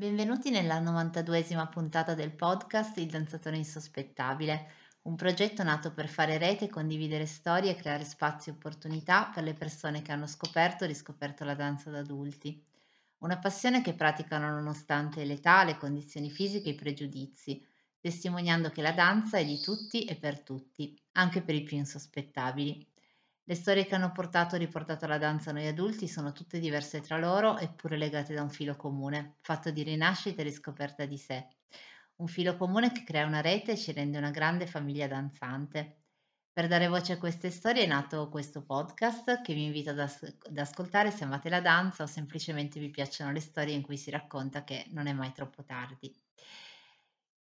Benvenuti nella 92esima puntata del podcast Il danzatore insospettabile, un progetto nato per fare rete, condividere storie e creare spazi e opportunità per le persone che hanno scoperto o riscoperto la danza da adulti. Una passione che praticano nonostante l'età, le condizioni fisiche e i pregiudizi, testimoniando che la danza è di tutti e per tutti, anche per i più insospettabili. Le storie che hanno portato o riportato la danza a noi adulti sono tutte diverse tra loro, eppure legate da un filo comune, fatto di rinascita e riscoperta di sé. Un filo comune che crea una rete e ci rende una grande famiglia danzante. Per dare voce a queste storie è nato questo podcast che vi invito ad, as- ad ascoltare se amate la danza o semplicemente vi piacciono le storie in cui si racconta che non è mai troppo tardi.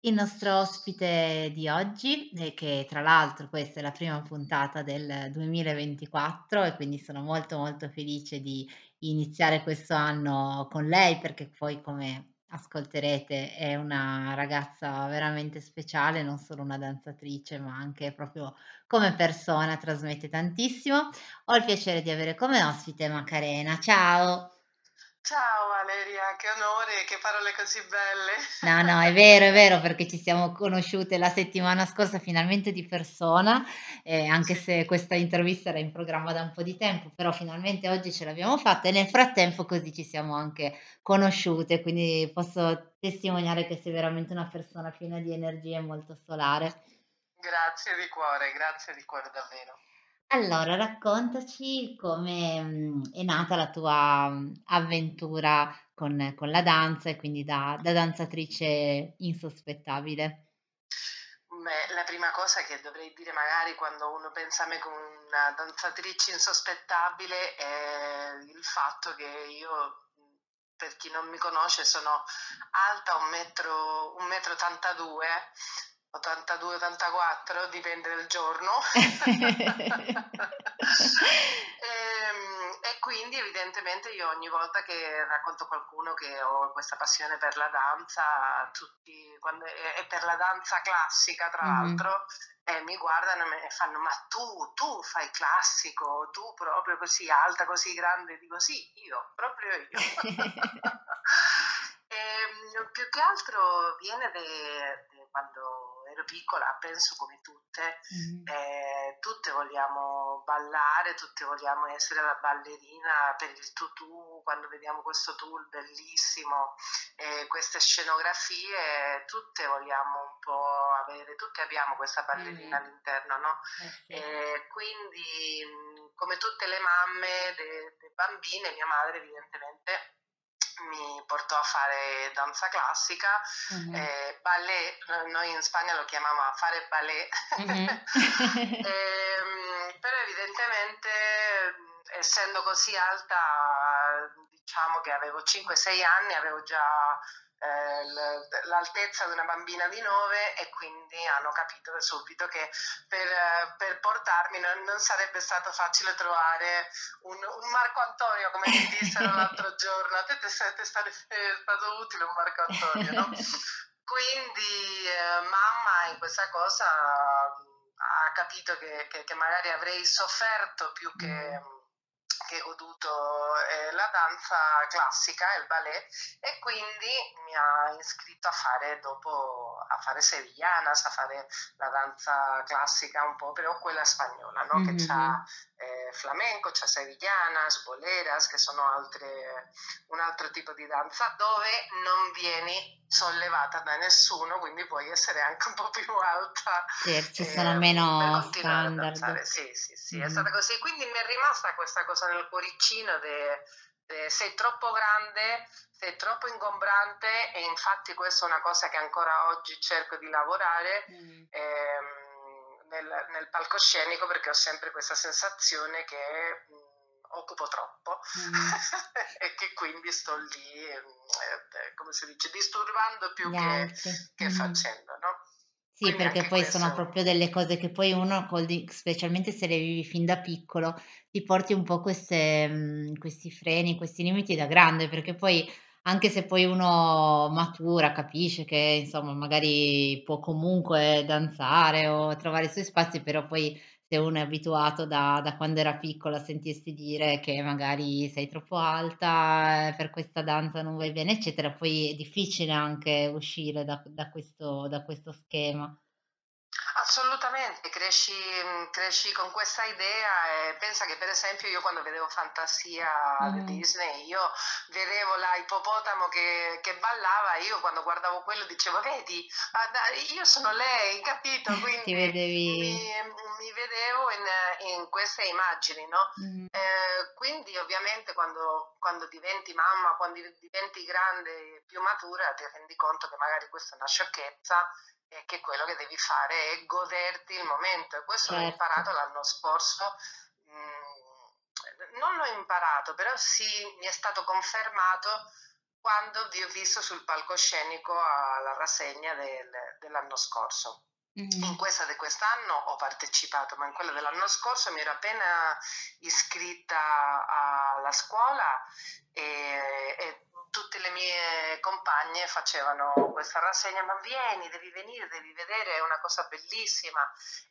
Il nostro ospite di oggi, e che tra l'altro questa è la prima puntata del 2024 e quindi sono molto molto felice di iniziare questo anno con lei perché poi come ascolterete è una ragazza veramente speciale, non solo una danzatrice ma anche proprio come persona, trasmette tantissimo. Ho il piacere di avere come ospite Macarena. Ciao! Ciao Valeria, che onore, che parole così belle. No, no, è vero, è vero, perché ci siamo conosciute la settimana scorsa finalmente di persona, eh, anche se questa intervista era in programma da un po' di tempo, però finalmente oggi ce l'abbiamo fatta e nel frattempo così ci siamo anche conosciute, quindi posso testimoniare che sei veramente una persona piena di energia e molto solare. Grazie di cuore, grazie di cuore davvero. Allora, raccontaci come, mhmm, è nata la tua, mhmm, avventura con con la danza e quindi da da danzatrice insospettabile. Beh, la prima cosa che dovrei dire magari quando uno pensa a me come una danzatrice insospettabile è il fatto che io, per chi non mi conosce, sono alta un metro, un metro 82 82-84, dipende dal giorno. Ehm, e quindi evidentemente io ogni volta che racconto a qualcuno che ho questa passione per la danza, tutti, quando, e per la danza classica tra Mh-mh. l'altro, eh, mi guardano e fanno ma tu, tu fai classico, tu proprio così alta, così grande, dico sì, io, proprio io. e, ehm, più che altro viene de, de quando ero piccola, penso come tutte, Mh-mh. eh, tutte vogliamo ballare, tutte vogliamo essere la ballerina per il tutù, quando vediamo questo tool bellissimo, eh, queste scenografie, tutte vogliamo un po' avere, tutte abbiamo questa ballerina Mh. all'interno, no? Eh sì. Eh, quindi, come tutte le mamme delle bambine, mia madre evidentemente mi portò a fare danza classica, Mh-mh. eh, ballet, noi in Spagna lo chiamiamo fare ballet, Mh-mh. ehm, però evidentemente essendo così alta, diciamo che avevo 5-6 anni, avevo già eh, l'altezza di una bambina di 9 e quindi hanno capito subito che per, per portarmi non, non, sarebbe stato facile trovare un, un Marco Antonio come mi dissero l'altro giorno a te ti è stato utile un Marco Antonio no? quindi eh, mamma in questa cosa ha capito che, che, che magari avrei sofferto più che mm che ho goduto eh, la danza classica, il ballet, e quindi mi ha iscritto a fare dopo, a fare sevillanas, a fare la danza classica un po', però quella spagnola, no? mm-hmm. che c'ha eh, flamenco, c'ha sevillanas, boleras, che sono altre, un altro tipo di danza, dove non vieni sollevata da nessuno, quindi puoi essere anche un po' più alta. Sì, ci sono eh, meno standard. Sì, sì, sì, mm-hmm. è stata così. Quindi mi è rimasta questa cosa nel cuoricino de, de, sei troppo grande, sei troppo ingombrante e infatti questa è una cosa che ancora oggi cerco di lavorare. Mm. Ehm, nel, nel, palcoscenico perché ho sempre questa sensazione che mh, occupo troppo mm. e che quindi sto lì, eh, come si dice, disturbando più che, che mm. facendo, no? Sì, Quindi perché poi questo... sono proprio delle cose che poi uno, specialmente se le vivi fin da piccolo, ti porti un po' queste, questi freni, questi limiti da grande, perché poi anche se poi uno matura, capisce che insomma magari può comunque danzare o trovare i suoi spazi, però poi se uno è abituato da da quando era piccolo a sentirsi dire che magari sei troppo alta, ehm, per questa danza non vai bene, eccetera, poi è difficile anche uscire da da questo da questo schema. Cresci cresci con questa idea e pensa che per esempio io quando vedevo Fantasia di Mh-mh. Disney, io vedevo la ippopotamo che che ballava, io quando guardavo quello dicevo: "Vedi, io sono lei", capito? Ti Quindi vedevi mi mi vedevo in in queste immagini, no, mh-mh, ehm, quindi ovviamente quando quando diventi mamma, quando diventi grande, più matura, ti rendi conto che magari questa è una sciocchezza e che quello che devi fare è goderti il momento. E questo l'ho certo. imparato l'anno scorso. Mm, non l'ho imparato, però sì, mi è stato confermato quando vi ho visto sul palcoscenico alla rassegna del, dell'anno scorso. Mh-mh. In questa di quest'anno ho partecipato, ma in quella dell'anno scorso mi ero appena iscritta alla scuola e, e tutte le mie compagne facevano questa rassegna, ma vieni, devi venire, devi vedere, è una cosa bellissima.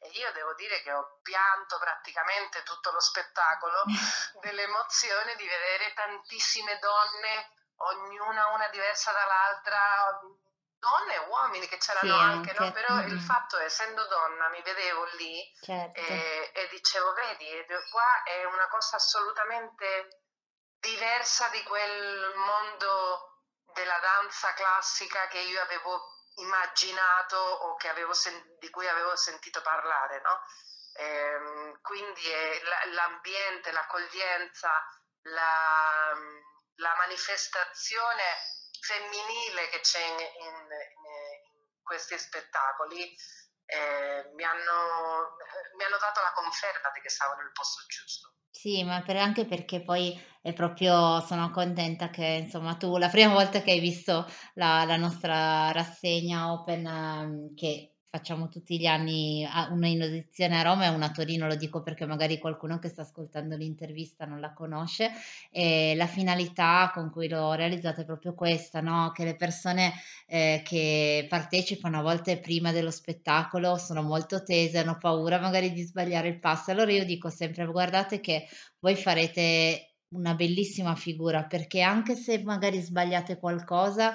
E io devo dire che ho pianto praticamente tutto lo spettacolo dell'emozione di vedere tantissime donne, ognuna una diversa dall'altra, donne e uomini che c'erano Sì, anche, no? anche. Però il Mh-mh. fatto, essendo donna, mi vedevo lì Certo. e, e dicevo, vedi, qua è una cosa assolutamente diversa di quel mondo della danza classica che io avevo immaginato o sen- di cui avevo sentito parlare, no? Ehm, quindi la- l'ambiente, l'accoglienza, la, la manifestazione femminile che c'è in, in, in questi spettacoli eh, mi, hanno, mi hanno dato la conferma di che stavo nel posto giusto. Sì, ma per anche perché poi è proprio sono contenta che insomma tu la prima volta che hai visto la la nostra rassegna open, mhmm, che facciamo tutti gli anni una in edizione a Roma e una a Torino, lo dico perché magari qualcuno che sta ascoltando l'intervista non la conosce, ehm, la finalità con cui l'ho realizzata è proprio questa, no, che le persone, ehm, che partecipano a volte prima dello spettacolo sono molto tese, hanno paura magari di sbagliare il passo. Allora io dico sempre: "Guardate che voi farete una bellissima figura, perché anche se magari sbagliate qualcosa,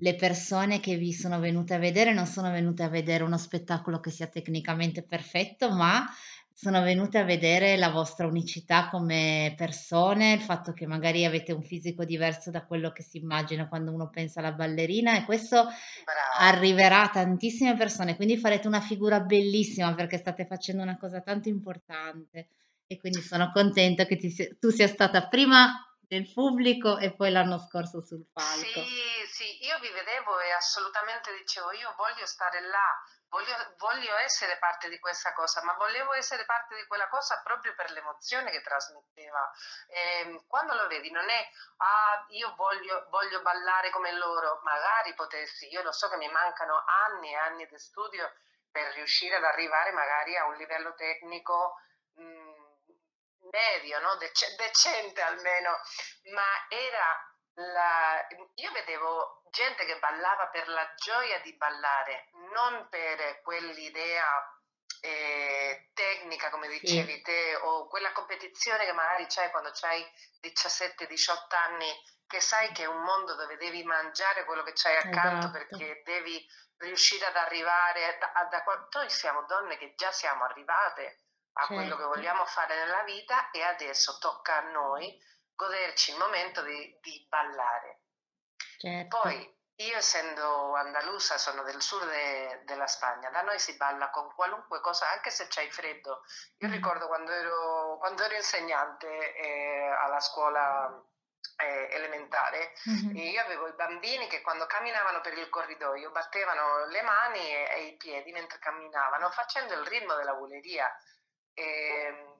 le persone che vi sono venute a vedere non sono venute a vedere uno spettacolo che sia tecnicamente perfetto, ma sono venute a vedere la vostra unicità come persone, il fatto che magari avete un fisico diverso da quello che si immagina quando uno pensa alla ballerina e questo Brava. arriverà a tantissime persone, quindi farete una figura bellissima perché state facendo una cosa tanto importante. E quindi sono contenta che ti tu sia stata prima del pubblico e poi l'anno scorso sul palco. Sì, sì, io vi vedevo e assolutamente dicevo, io voglio stare là, voglio, voglio essere parte di questa cosa, ma volevo essere parte di quella cosa proprio per l'emozione che trasmetteva. E quando lo vedi non è, ah, io voglio, voglio ballare come loro, magari potessi, io lo so che mi mancano anni e anni di studio per riuscire ad arrivare magari a un livello tecnico mh, medio, no? Dece- decente almeno, ma era la... io vedevo gente che ballava per la gioia di ballare, non per quell'idea eh, tecnica, come Sì, dicevi te, o quella competizione che magari c'hai quando hai 17-18 anni, che sai che è un mondo dove devi mangiare quello che c'hai accanto esatto, perché devi riuscire ad arrivare da, da, noi siamo donne che già siamo arrivate a quello che certo, vogliamo fare nella vita e adesso tocca a noi goderci il momento di, di ballare. certo. Poi, io essendo andalusa, sono del sud de- della Spagna, da noi si balla con qualunque cosa, anche se c'hai freddo. Io Mh. ricordo quando ero, quando ero insegnante eh, alla scuola eh, elementare, e io avevo i bambini che quando camminavano per il corridoio battevano le mani e, e i piedi mentre camminavano, facendo il ritmo della buleria. E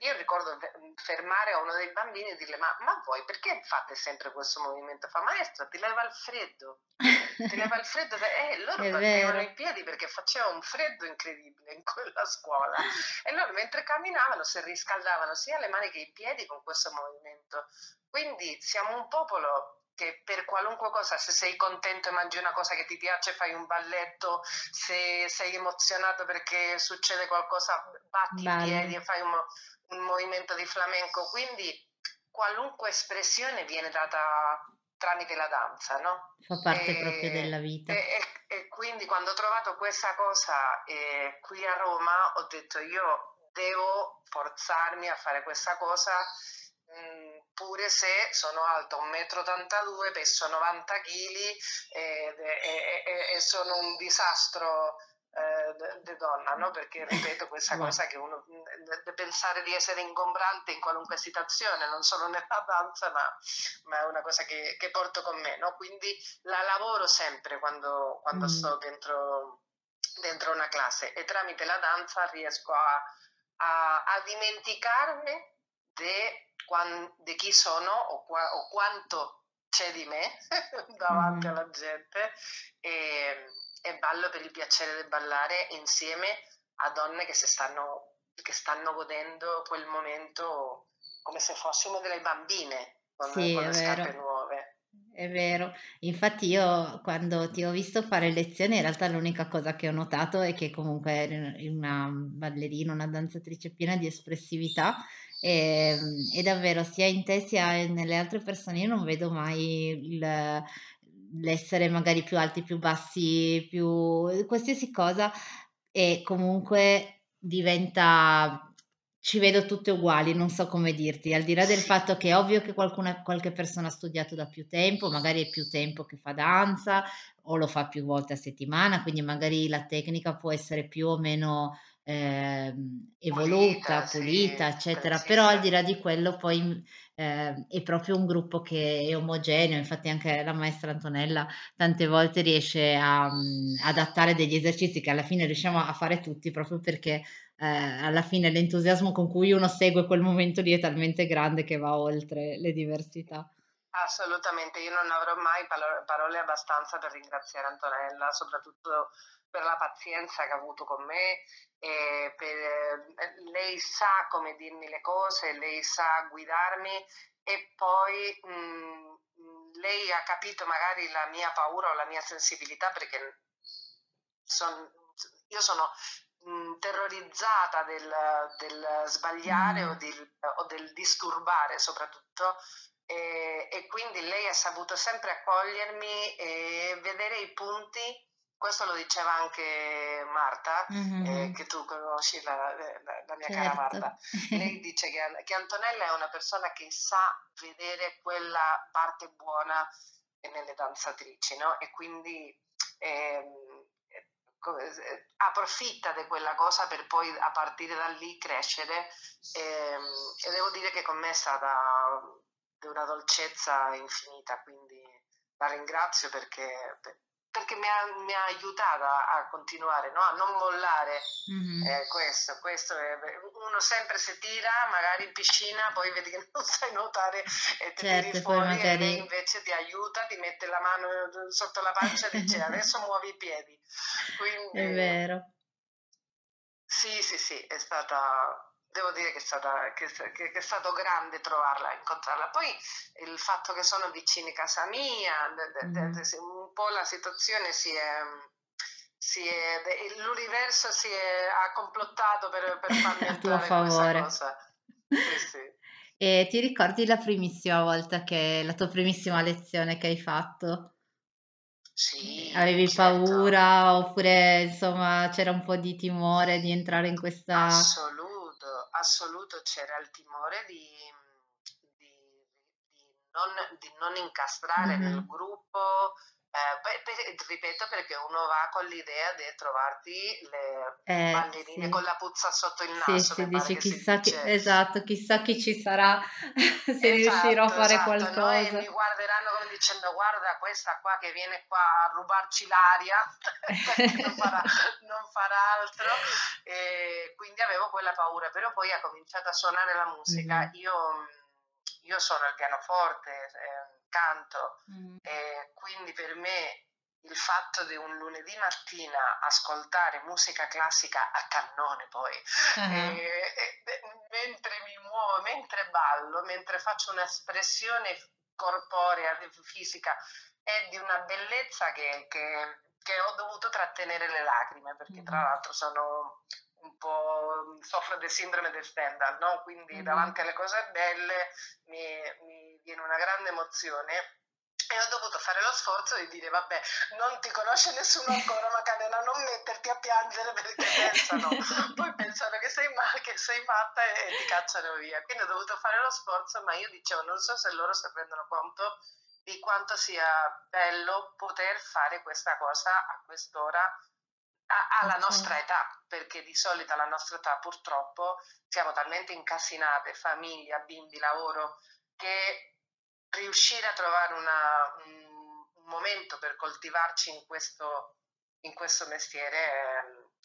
io, ricordo fermare a uno dei bambini e dirle: Ma, ma voi perché fate sempre questo movimento? Fa maestra, ti leva il freddo. Ti leva il freddo, e eh, loro battevano i piedi perché faceva un freddo incredibile in quella scuola. E loro mentre camminavano si riscaldavano sia le mani che i piedi con questo movimento. Quindi siamo un popolo che per qualunque cosa, se sei contento e mangi una cosa che ti piace, fai un balletto, se sei emozionato perché succede qualcosa, batti i piedi e fai un, un movimento di flamenco. Quindi qualunque espressione viene data tramite la danza, no? Fa parte e, proprio della vita. E, e, e, quindi quando ho trovato questa cosa eh, qui a Roma ho detto io devo forzarmi a fare questa cosa mh, pure se sono alta 1,82 m, peso 90 kg e, e sono un disastro eh, di donna, no? perché ripeto questa cosa che uno deve pensare di essere ingombrante in qualunque situazione, non solo nella danza, ma, ma è una cosa che, che, porto con me, no? quindi la lavoro sempre quando, quando mm. sto dentro, dentro, una classe e tramite la danza riesco a, a, a dimenticarmi di chi sono o, qua, o quanto c'è di me davanti mm. alla gente e, e ballo per il piacere di ballare insieme a donne che, stanno, che stanno godendo quel momento come se fossimo delle bambine con, sì, con le scarpe nuove. È vero, infatti io quando ti ho visto fare lezioni in realtà l'unica cosa che ho notato è che comunque eri una ballerina, una danzatrice piena di espressività e, ehm, e davvero sia in te sia nelle altre persone io non vedo mai il, l'essere magari più alti, più bassi, più qualsiasi cosa e comunque diventa ci vedo tutte uguali, non so come dirti, al di là del fatto che è ovvio che qualcuna, qualche persona ha studiato da più tempo, magari è più tempo che fa danza o lo fa più volte a settimana, quindi magari la tecnica può essere più o meno eh, evoluta, pulita, pulita sì, eccetera, precisa. però al di là di quello poi eh, è proprio un gruppo che è omogeneo, infatti anche la maestra Antonella tante volte riesce a um, adattare degli esercizi che alla fine riusciamo a fare tutti proprio perché eh, alla fine l'entusiasmo con cui uno segue quel momento lì è talmente grande che va oltre le diversità. Assolutamente, io non avrò mai parole abbastanza per ringraziare Antonella, soprattutto per la pazienza che ha avuto con me, per, eh, lei sa come dirmi le cose, lei sa guidarmi e poi mh, mm, lei ha capito magari la mia paura o la mia sensibilità perché son, io sono mh, mm, terrorizzata del, del sbagliare mm. o, del, o, del, disturbare soprattutto e, e quindi lei ha saputo sempre accogliermi e vedere i punti questo lo diceva anche Marta, mm-hmm. eh, che tu conosci, la, la, la mia certo. cara Marta. Lei dice che, che, Antonella è una persona che sa vedere quella parte buona nelle danzatrici, no? E quindi ehm, eh, approfitta di quella cosa per poi a partire da lì crescere. Ehm, e devo dire che con me è stata di una dolcezza infinita, quindi la ringrazio perché perché mi ha, mi ha aiutata a continuare, no? a non mollare mm-hmm. eh, questo. questo è, uno sempre si tira, magari in piscina, poi vedi che non sai nuotare e ti certo, tiri fuori magari... e lei invece ti aiuta, ti mette la mano sotto la pancia e dice adesso muovi i piedi. Quindi, è vero. Sì, sì, sì, è stata devo dire che è, stata, che, che, è, stato grande trovarla, incontrarla. Poi il fatto che sono vicini a casa mia, mm. un po' la situazione si è, si è l'universo si è, ha complottato per, per farmi a tuo favore. Sì, sì. E ti ricordi la primissima volta che la tua primissima lezione che hai fatto? Sì, Avevi certo. paura oppure insomma c'era un po' di timore di entrare in questa... Assolutamente assoluto c'era il timore di, di, di, non, di non, incastrare mm-hmm. nel gruppo, eh, per, per, ripeto perché uno va con l'idea di trovarti le eh, ballerine sì. con la puzza sotto il naso. Sì, sì, dici chissà chi, dice. esatto, chissà chi ci sarà, se esatto, riuscirò a fare esatto, qualcosa. No? E mi guarderanno come dicendo guarda questa qua che viene qua a rubarci l'aria, perché non farà, non farà altro. E quindi avevo quella paura, però poi ha cominciato a suonare la musica. Mm-hmm. Io, io sono il pianoforte. Eh, canto mm. e quindi per me il fatto di un lunedì mattina ascoltare musica classica a cannone poi, uh-huh. e, e, mentre mi muovo, mentre ballo, mentre faccio un'espressione corporea, fisica, è di una bellezza che, che, che ho dovuto trattenere le lacrime, perché tra l'altro sono un po' soffro del sindrome del Stendhal, no? quindi mm-hmm. davanti alle cose belle mi, mi viene una grande emozione e ho dovuto fare lo sforzo di dire vabbè non ti conosce nessuno ancora Macarena non metterti a piangere perché pensano poi pensano che sei, ma- che sei matta e, e ti cacciano via. Quindi ho dovuto fare lo sforzo ma io dicevo non so se loro si rendono conto di quanto sia bello poter fare questa cosa a quest'ora alla nostra età, perché di solito alla nostra età purtroppo siamo talmente incassinate, famiglia, bimbi, lavoro, che riuscire a trovare una, un, un, momento per coltivarci in questo, in questo mestiere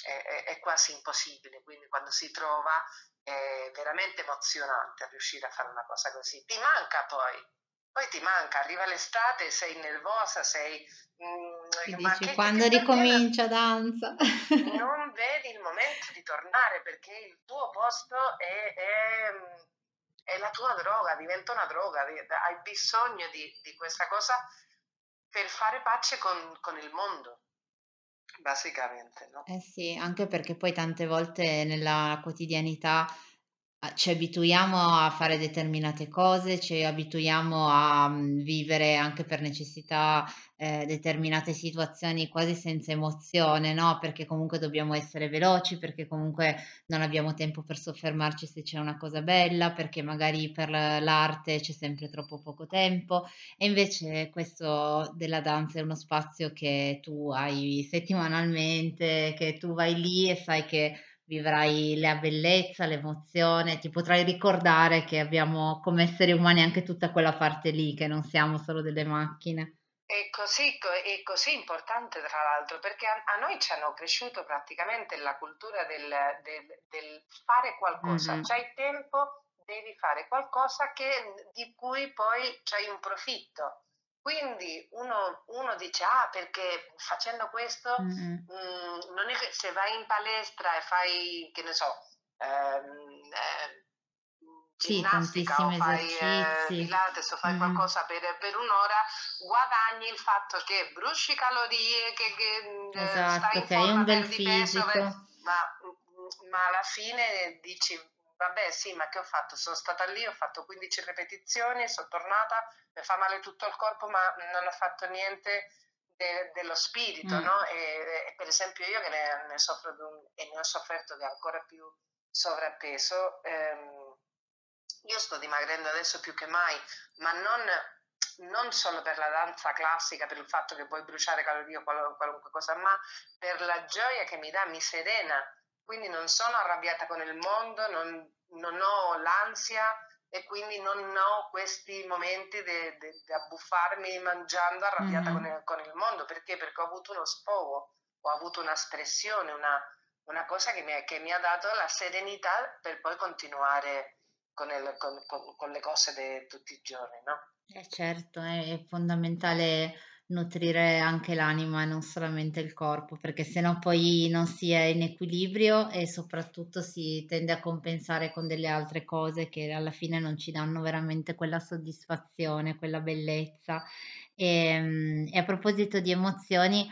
è, è, è, quasi impossibile. Quindi quando si trova è veramente emozionante riuscire a fare una cosa così. Ti manca poi, poi ti manca, arriva l'estate, sei nervosa, sei... Mm, dici, quando ricomincia danza? non vedi il momento di tornare perché il tuo posto è, è è la tua droga, diventa una droga, hai bisogno di, di questa cosa per fare pace con, con il mondo, basicamente. No? Eh sì, anche perché poi tante volte nella quotidianità ci abituiamo a fare determinate cose, ci abituiamo a mhmm, vivere anche per necessità, ehm, determinate situazioni quasi senza emozione, no, perché comunque dobbiamo essere veloci, perché comunque non abbiamo tempo per soffermarci se c'è una cosa bella, perché magari per l'arte c'è sempre troppo poco tempo. E invece questo della danza è uno spazio che tu hai settimanalmente, che tu vai lì e sai che vivrai la bellezza, l'emozione, ti potrai ricordare che abbiamo come esseri umani anche tutta quella parte lì, che non siamo solo delle macchine. È così, è così importante tra l'altro perché a, a, noi ci hanno cresciuto praticamente la cultura del, del, del fare qualcosa, mm-hmm. c'hai tempo, devi fare qualcosa che, di cui poi c'hai un profitto. Quindi uno, uno, dice, ah, perché facendo questo, mm-hmm. mh, mm, non è che se vai in palestra e fai, che ne so, ehm, eh, ginnastica o fai eh, pilates o fai mm. qualcosa per, per, un'ora, guadagni il fatto che bruci calorie, che, che eh, esatto, stai in forma, un bel. Peso, ma, ma alla fine dici vabbè sì, ma che ho fatto? Sono stata lì, ho fatto 15 ripetizioni, sono tornata, mi fa male tutto il corpo, ma non ho fatto niente de- dello spirito, mm. no? E, e, per esempio io che ne, ne soffro un, e ne ho sofferto di ancora più sovrappeso, ehm, io sto dimagrendo adesso più che mai, ma non, non, solo per la danza classica, per il fatto che puoi bruciare calorie o qualunque cosa, ma per la gioia che mi dà, mi serena quindi non sono arrabbiata con il mondo, non, non ho l'ansia e quindi non ho questi momenti di abbuffarmi mangiando arrabbiata mm-hmm. con, il, con, il, mondo. Perché? Perché ho avuto uno sfogo, ho avuto un'espressione, una, una cosa che mi, che mi, ha dato la serenità per poi continuare con, il, con, con le cose di tutti i giorni. No? Eh certo, è fondamentale nutrire anche l'anima e non solamente il corpo, perché sennò poi non si è in equilibrio e soprattutto si tende a compensare con delle altre cose che alla fine non ci danno veramente quella soddisfazione, quella bellezza. E, ehm, e a proposito di emozioni,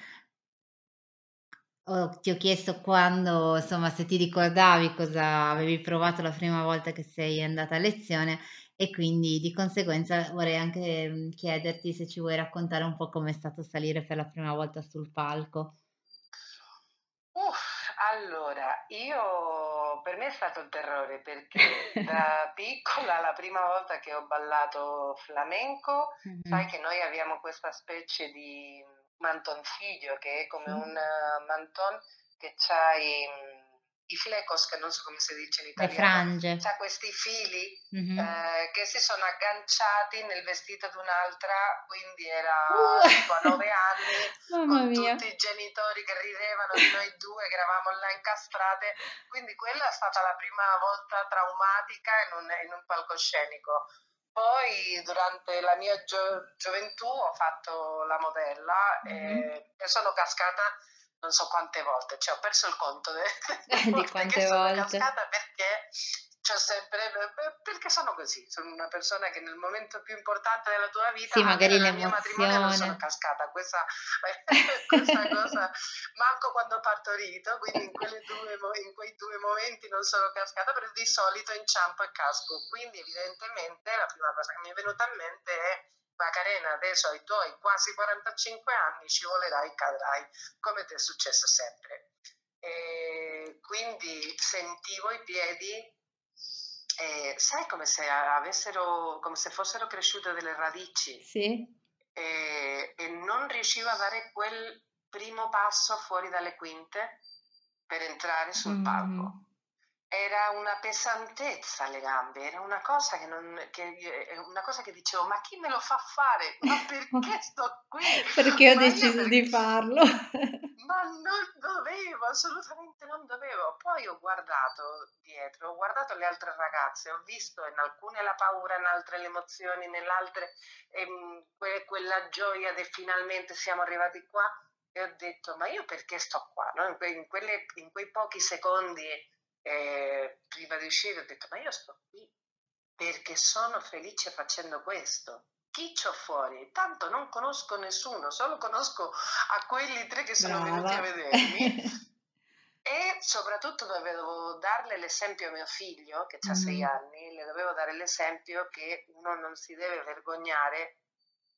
ho- ti ho chiesto quando, insomma, se ti ricordavi cosa avevi provato la prima volta che sei andata a lezione e quindi di conseguenza vorrei anche mm, chiederti se ci vuoi raccontare un po' com'è stato salire per la prima volta sul palco. Uh, allora, io per me è stato il terrore perché da piccola la prima volta che ho ballato flamenco, mm-hmm. sai che noi abbiamo questa specie di mantoncillo che è come un manton che c'hai i flecos, che non so come si dice in italiano, le frange. C'ha questi fili mm-hmm. eh, che si sono agganciati nel vestito di un'altra, quindi era uh. tipo a nove anni, con mia. tutti i genitori che ridevano di noi due, che eravamo là incastrate, quindi quella è stata la prima volta traumatica in un, in un palcoscenico. Poi durante la mia gio- gioventù ho fatto la modella mm-hmm. e, e sono cascata non so quante volte, cioè ho perso il conto delle, di quante volte. Sono cascata perché c'ho sempre, perché sono così, sono una persona che nel momento più importante della tua vita, sì, magari nel mio matrimonio non sono cascata, questa, questa cosa, manco quando ho partorito, quindi in, due, in, quei due momenti non sono cascata, perché di solito inciampo e casco, quindi evidentemente la prima cosa che mi è venuta in mente è Macarena, adesso ai tuoi quasi 45 anni ci volerai, cadrai, come ti è successo sempre. E quindi sentivo i piedi e sai come se avessero, come se fossero cresciute delle radici. Sì. E, e non riuscivo a dare quel primo passo fuori dalle quinte per entrare sul mm. Era una pesantezza alle gambe, era una cosa che, non, che, una cosa che dicevo, ma chi me lo fa fare? Ma perché sto qui? perché ho ma deciso perché... di farlo? ma non dovevo, assolutamente non dovevo. Poi ho guardato dietro, ho guardato le altre ragazze, ho visto in alcune la paura, in altre le emozioni, nell'altre ehm, que- quella gioia di finalmente siamo arrivati qua e ho detto, ma io perché sto qua? No? In, que- in, quelle, in quei pochi secondi eh, prima di uscire ho detto ma io sto qui perché sono felice facendo questo. Chi c'ho fuori? Tanto non conosco nessuno, solo conosco a quelli tre che sono Brava. venuti a vedermi. e soprattutto dovevo darle l'esempio a mio figlio, che ha mm-hmm. sei anni, le dovevo dare l'esempio che uno non si deve vergognare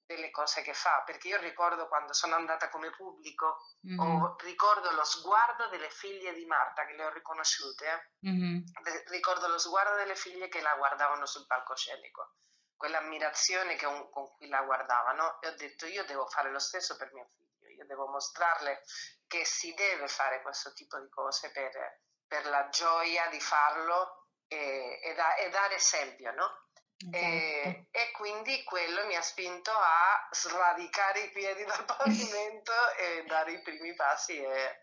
delle cose che fa, perché io ricordo quando sono andata come pubblico, mm-hmm. o ricordo lo sguardo delle figlie di Marta che le ho riconosciute, mm-hmm. ricordo lo sguardo delle figlie che la guardavano sul palcoscenico, quell'ammirazione che un, con cui la guardavano e ho detto io devo fare lo stesso per mio figlio, io devo mostrarle che si deve fare questo tipo di cose per, per la gioia di farlo e, e, da, e dare esempio, no? Esatto. E, e, quindi quello mi ha spinto a sradicare i piedi dal pavimento e dare i primi passi e,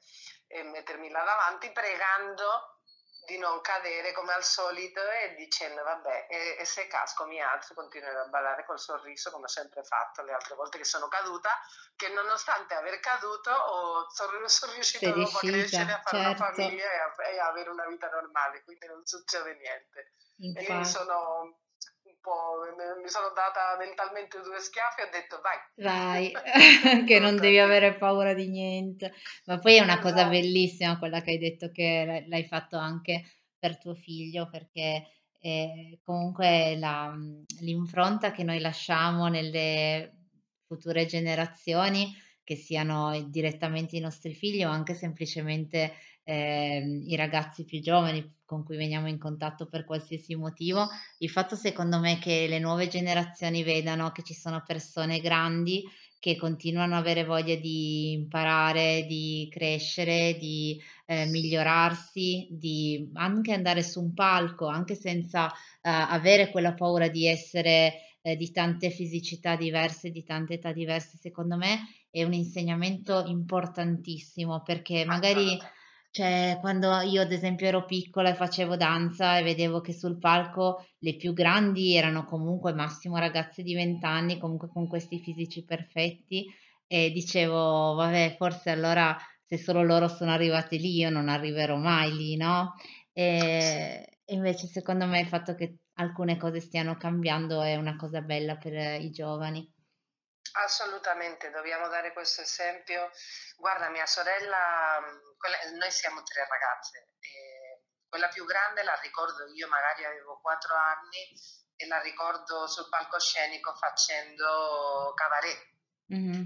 e mettermi là davanti pregando di non cadere come al solito e dicendo vabbè e, e se casco mi alzo continuerò a ballare col sorriso come ho sempre fatto le altre volte che sono caduta che nonostante aver caduto ho, sono, sono riuscita dopo a crescere a fare certo. una famiglia e a, e avere una vita normale quindi non succede niente Infatti. e sono po', mi sono data mentalmente due schiaffi e ho detto vai. Vai, che non devi avere paura di niente. Ma poi è una cosa esatto. bellissima quella che hai detto che l'hai fatto anche per tuo figlio, perché eh, comunque la, l'impronta che noi lasciamo nelle future generazioni, che siano direttamente i nostri figli o anche semplicemente eh, i ragazzi più giovani con cui veniamo in contatto per qualsiasi motivo, il fatto secondo me che le nuove generazioni vedano che ci sono persone grandi che continuano ad avere voglia di imparare, di crescere, di eh, migliorarsi, di anche andare su un palco, anche senza eh, avere quella paura di essere eh, di tante fisicità diverse, di tante età diverse, secondo me è un insegnamento importantissimo perché magari cioè, quando io ad esempio ero piccola e facevo danza e vedevo che sul palco le più grandi erano comunque massimo ragazze di 20 anni, comunque con questi fisici perfetti, e dicevo, vabbè, forse allora se solo loro sono arrivate lì, io non arriverò mai lì, no? E, e invece secondo me il fatto che alcune cose stiano cambiando è una cosa bella per i giovani. Assolutamente, dobbiamo dare questo esempio. Guarda, mia sorella, quella, noi siamo tre ragazze, quella più grande la ricordo io, magari avevo quattro anni e la ricordo sul palcoscenico facendo cabaret. Mm-hmm.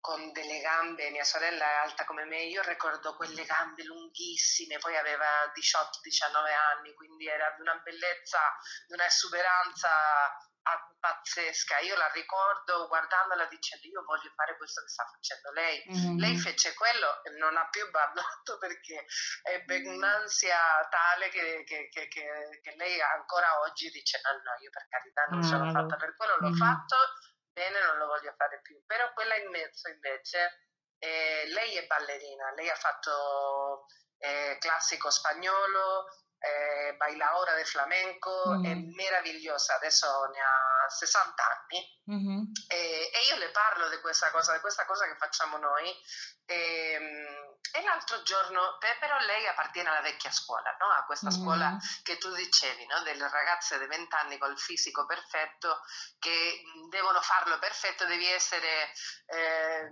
Con delle gambe, mia sorella è alta come me, io ricordo quelle gambe lunghissime, poi aveva 18-19 anni, quindi era di una bellezza, di una esuberanza pazzesca. Io la ricordo guardandola dicendo io voglio fare questo che sta facendo lei. Mm-hmm. Lei fece quello e non ha più ballato perché ebbe un'ansia tale che, che, che, che, lei ancora oggi dice no, no, io per carità non mm-hmm. sono ah, fatta per quello, l'ho mm-hmm. fatto, bene, non lo voglio fare più. Però quella in mezzo invece, eh, lei è ballerina, lei ha fatto eh, classico spagnolo, eh, Bailaora de Flamenco, mm. è meravigliosa, adesso ne ha 60 anni Mh-mh. e, e io le parlo di questa cosa, di questa cosa che facciamo noi. E, mm, e l'altro giorno, pe- però lei appartiene alla vecchia scuola, no? a questa scuola Mh-mh. che tu dicevi, no? delle ragazze di 20 anni col fisico perfetto che devono farlo perfetto, devi essere eh,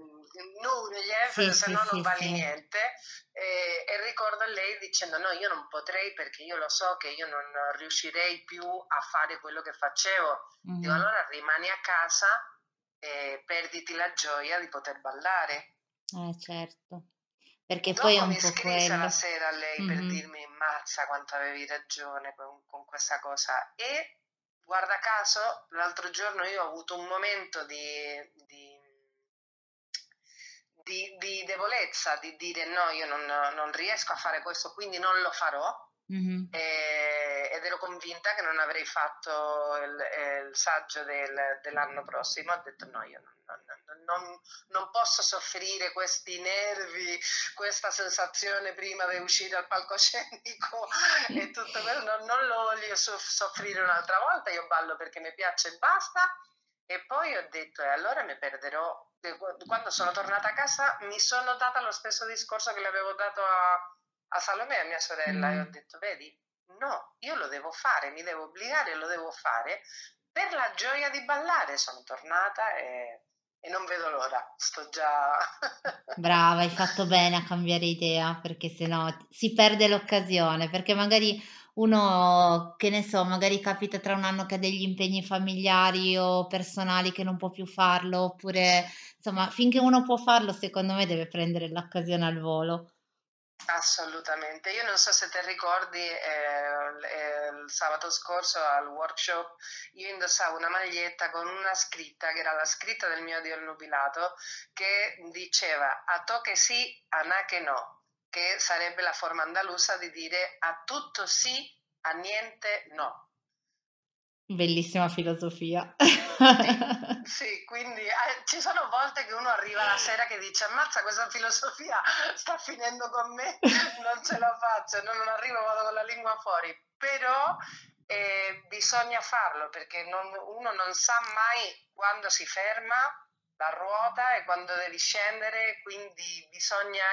nude, Sì, se sì, no non sì, vali sì. niente. E, e ricordo lei dicendo: No, io non potrei perché io lo so che io non riuscirei più a fare quello che facevo. Dico, Mh-mh. allora rimani a casa e perditi la gioia di poter ballare. Eh certo, perché poi è Dopo un mi po' scrisse la quello. sera a lei per Mh-mh. dirmi: Mazza, quanto avevi ragione con, con questa cosa. E guarda caso, l'altro giorno io ho avuto un momento di, di, di, di debolezza, di dire no, io non, non riesco a fare questo, quindi non lo farò. Mh-mh. E- ed ero convinta che non avrei fatto il, eh, il saggio del- dell'anno prossimo. Ho detto no, io non, non- non- posso soffrire questi nervi, questa sensazione prima di uscire al palcoscenico e tutto quello, non, non lo voglio soff- soffrire un'altra volta, io ballo perché mi piace e basta. E poi ho detto, e allora mi perderò. Qu- Quando sono tornata a casa mi sono data lo stesso discorso che le avevo dato a, a Salome e a mia sorella e ho Mh. detto, vedi, no, io lo devo fare, mi devo obbligare, lo devo fare per la gioia di ballare. Sono tornata e, e non vedo l'ora, sto già... Brava, hai fatto bene a cambiare idea, perché se no t si perde l'occasione, perché magari uno, che ne so, magari capita tra un anno che ha degli impegni familiari o personali che non può più farlo, oppure insomma finché uno può farlo secondo me deve prendere l'occasione al volo. Assolutamente. Io non so se te ricordi, eh, il sabato scorso al workshop io indossavo una maglietta con una scritta, che era la scritta del mio Dio nubilato, che diceva a to che sì, a na che no, che sarebbe la forma andalusa di dire a tutto sì, a niente no. Bellissima filosofia. Sì, sì, quindi eh, ci sono volte che uno arriva la sera che dice ammazza questa filosofia sta finendo con me, non ce la faccio, no, non arrivo, vado con la lingua fuori, però eh, bisogna farlo perché non- uno non sa mai quando si ferma la ruota e quando devi scendere, quindi bisogna,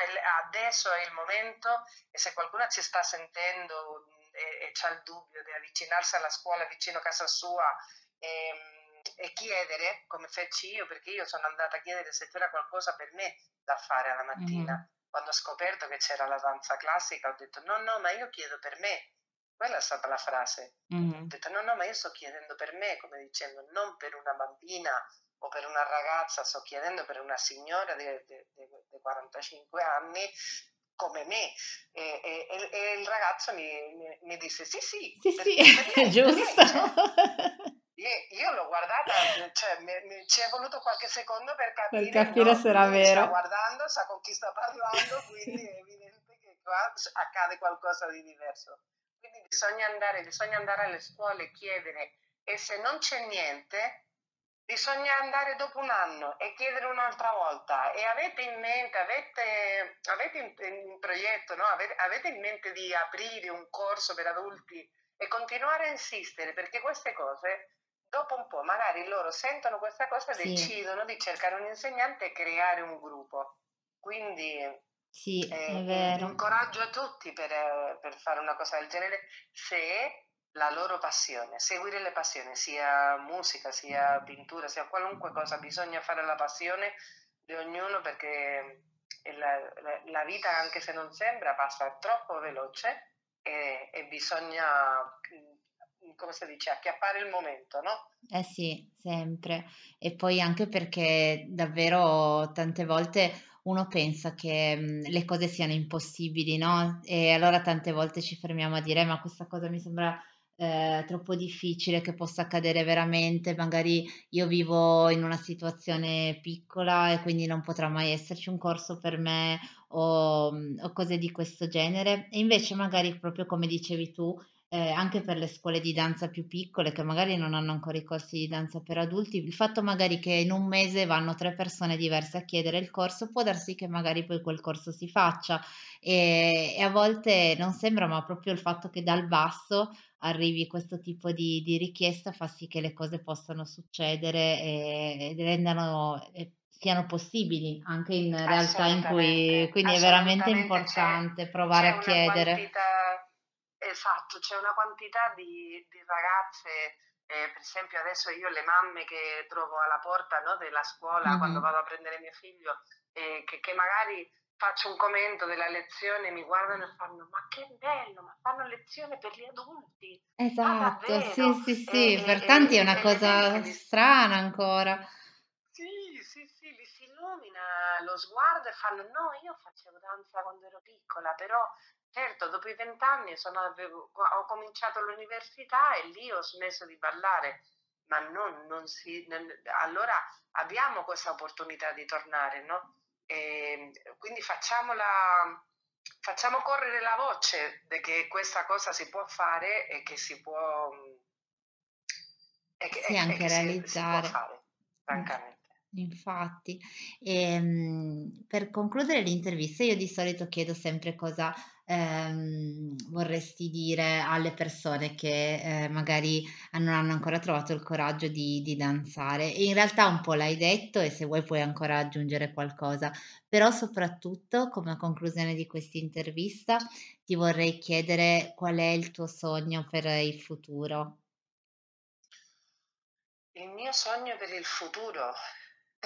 adesso è il momento e se qualcuno ci sta sentendo e, e ha il dubbio di avvicinarsi alla scuola vicino a casa sua e, e chiedere, come feci io, perché io sono andata a chiedere se c'era qualcosa per me da fare alla mattina. Mh-mh. Quando ho scoperto che c'era la danza classica, ho detto no, no, ma io chiedo per me. Quella è stata la frase. Ho Mh-mh. detto no, no, ma io sto chiedendo per me, come dicendo, non per una bambina o per una ragazza, sto chiedendo per una signora di 45 anni come me. E, e- e- il ragazzo mi, mi- mi disse sì, sì, Sì, per, sì, per lei, per giusto. Io, io l'ho guardata, cioè, mi, mi- ci è voluto qualche secondo per Per capire, capire no, se era mi sta vero. guardando, sa con chi sta parlando, quindi è evidente che qua accade qualcosa di diverso. Quindi bisogna andare, bisogna andare alle scuole e chiedere e se non c'è niente, bisogna andare dopo un anno e chiedere un'altra volta. E avete in mente, avete, avete in, in progetto, no? avete, avete in mente di aprire un corso per adulti e continuare a insistere perché queste cose dopo un po' magari loro sentono questa cosa e Sì, decidono di cercare un insegnante e creare un gruppo. Quindi sì, è eh, vero. incoraggio a tutti per, eh, per fare una cosa del genere se la loro passione, seguire le passioni, sia musica, sia pittura, sia qualunque cosa, bisogna fare la passione di ognuno perché la, la- la vita, anche se non sembra, passa troppo veloce e, e bisogna, mm, come si dice, acchiappare il momento, no? Eh sì, sempre. E poi anche perché davvero tante volte uno pensa che, mhmm, le cose siano impossibili, no, e allora tante volte ci fermiamo a dire: "Eh, ma questa cosa mi sembra, ehm, troppo difficile che possa accadere veramente, magari io vivo in una situazione piccola e quindi non potrà mai esserci un corso per me", o mhmm, o cose di questo genere. E invece magari proprio come dicevi tu, ehm, anche per le scuole di danza più piccole che magari non hanno ancora i corsi di danza per adulti, il fatto magari che in un mese vanno 3 persone diverse a chiedere il corso, può dar sì che magari poi quel corso si faccia, ehm, e a volte non sembra, ma proprio il fatto che dal basso arrivi questo tipo di di richiesta fa sì che le cose possano succedere, ehm, ed rendano e siano possibili anche in realtà in cui quindi è veramente importante provare a chiedere. quantità esatto, c'è una quantità di di ragazze, ehm, per esempio adesso io le mamme che trovo alla porta, no, della scuola quando Mh-mh. vado a prendere mio figlio, ehm, che che magari faccio un commento della lezione, mi guardano e fanno: "Ma che bello, ma fanno lezione per gli adulti? Ma Esatto, sì, davvero?" sì, E sì, e per tanti è e una e cosa strana ancora. sì, sì, sì, li si illumina lo sguardo e fanno: "No, io facevo danza quando ero piccola, però certo dopo i 20 anni sono avevo ho cominciato l'università e lì ho smesso di ballare". Ma non non si allora abbiamo questa opportunità di tornare, no, ehm, quindi facciamola facciamo correre la voce che questa cosa si può fare e che si può e che Sì, e e anche che si si può realizzare. fare, francamente. infatti. Ehm, per concludere l'intervista io di solito chiedo sempre cosa, ehm, vorresti dire alle persone che, ehm, magari non hanno ancora trovato il coraggio di di danzare e in realtà un po' l'hai detto e se vuoi puoi ancora aggiungere qualcosa, però soprattutto come conclusione di quest'intervista ti vorrei chiedere qual è il tuo sogno per il futuro. Il mio sogno per il futuro.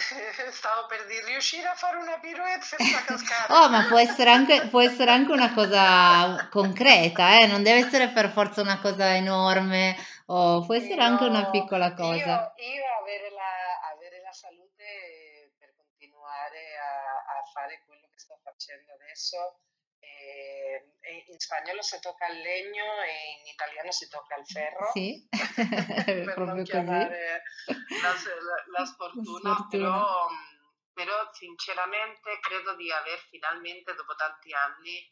Stavo per dir riuscire a fare una pirouette senza cascare. Oh, ma può essere anche può essere anche una cosa concreta, eh, non deve essere per forza una cosa enorme o può essere Io anche una piccola io cosa. io avere la avere la salute per continuare a a fare quello che sto facendo adesso, ehm, e in spagnolo se tocca il legno e in italiano si tocca il ferro, per non proprio così. chiamare la la la sfortuna, però però sinceramente credo di aver finalmente, dopo tanti anni,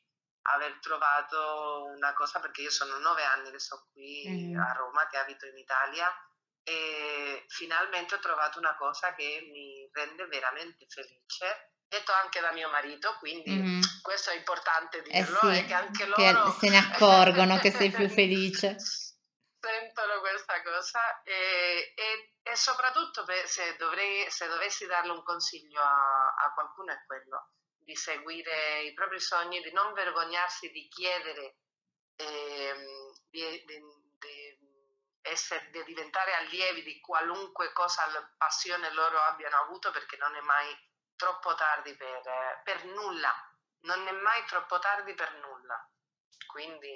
aver trovato una cosa perché io sono 9 anni che sto qui Mh-mh. a Roma, che abito in Italia, e finalmente ho trovato una cosa che mi rende veramente felice, detto anche da mio marito, quindi Mh-mh. questo è importante Eh dirlo, e che sì, anche che loro se ne accorgono che sei più felice. sentono questa cosa e, e- e soprattutto se, dovrei, se dovessi darle un consiglio a, a qualcuno è quello di seguire i propri sogni, di non vergognarsi di chiedere, ehm, di, di- di essere, di diventare allievi di qualunque cosa, passione loro abbiano avuto, perché non è mai troppo tardi per, eh, per nulla, non è mai troppo tardi per nulla. Quindi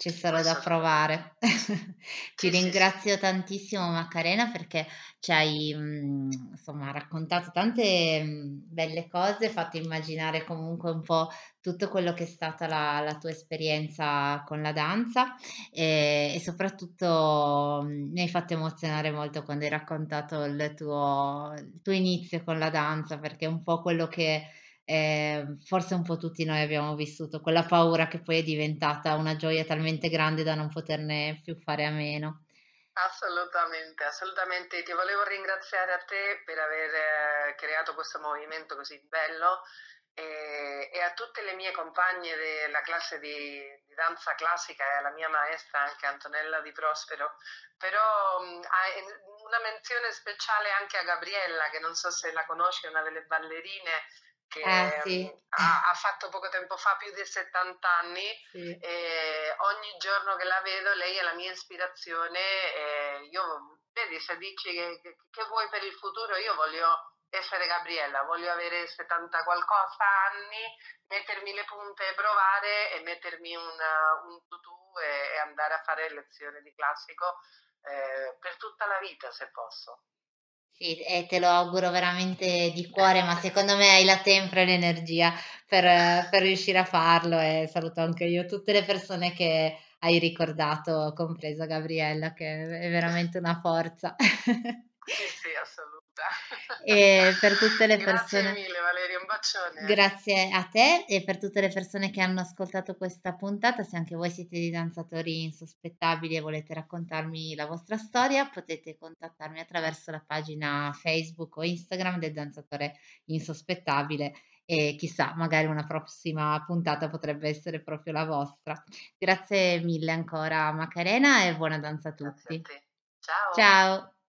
Ci sarò da provare. Ti Sì, sì, sì. ringrazio tantissimo Macarena perché ci hai, mhmm, insomma raccontato tante, mhmm, belle cose, fatto immaginare comunque un po' tutto quello che è stata la la tua esperienza con la danza, ehm, e soprattutto, mhmm, mi hai fatto emozionare molto quando hai raccontato il tuo il tuo inizio con la danza, perché è un po' quello che Ehm, forse un po' tutti noi abbiamo vissuto quella paura che poi è diventata una gioia talmente grande da non poterne più fare a meno. Assolutamente, assolutamente. Ti volevo ringraziare a te per aver eh, creato questo movimento così bello e, e a tutte le mie compagne della classe di, di danza classica e alla mia maestra anche Antonella Di Prospero. Però una menzione speciale anche a Gabriella, che non so se la conosci, è una delle ballerine Che sì, mh, ha, ha fatto poco tempo fa più di 70 anni sì. e ogni giorno che la vedo lei è la mia ispirazione e io, vedi, se dici che, che- vuoi per il futuro, io voglio essere Gabriella, voglio avere 70 qualcosa anni, mettermi le punte e provare e mettermi una- un tutù e, e andare a fare lezioni di classico eh, per tutta la vita se posso. Sì, e te lo auguro veramente di cuore, ma secondo me hai la tempra e l'energia per per riuscire a farlo e saluto anche io tutte le persone che hai ricordato, compresa Gabriella, che è veramente una forza. Sì, sì, assolutamente. E per tutte le Grazie persone mille Valeria, un bacione. Grazie a te e per tutte le persone che hanno ascoltato questa puntata, se anche voi siete dei danzatori insospettabili e volete raccontarmi la vostra storia, potete contattarmi attraverso la pagina Facebook o Instagram del danzatore insospettabile e chissà, magari una prossima puntata potrebbe essere proprio la vostra. Grazie mille ancora Macarena e buona danza a Grazie a tutti. te. Ciao. Ciao.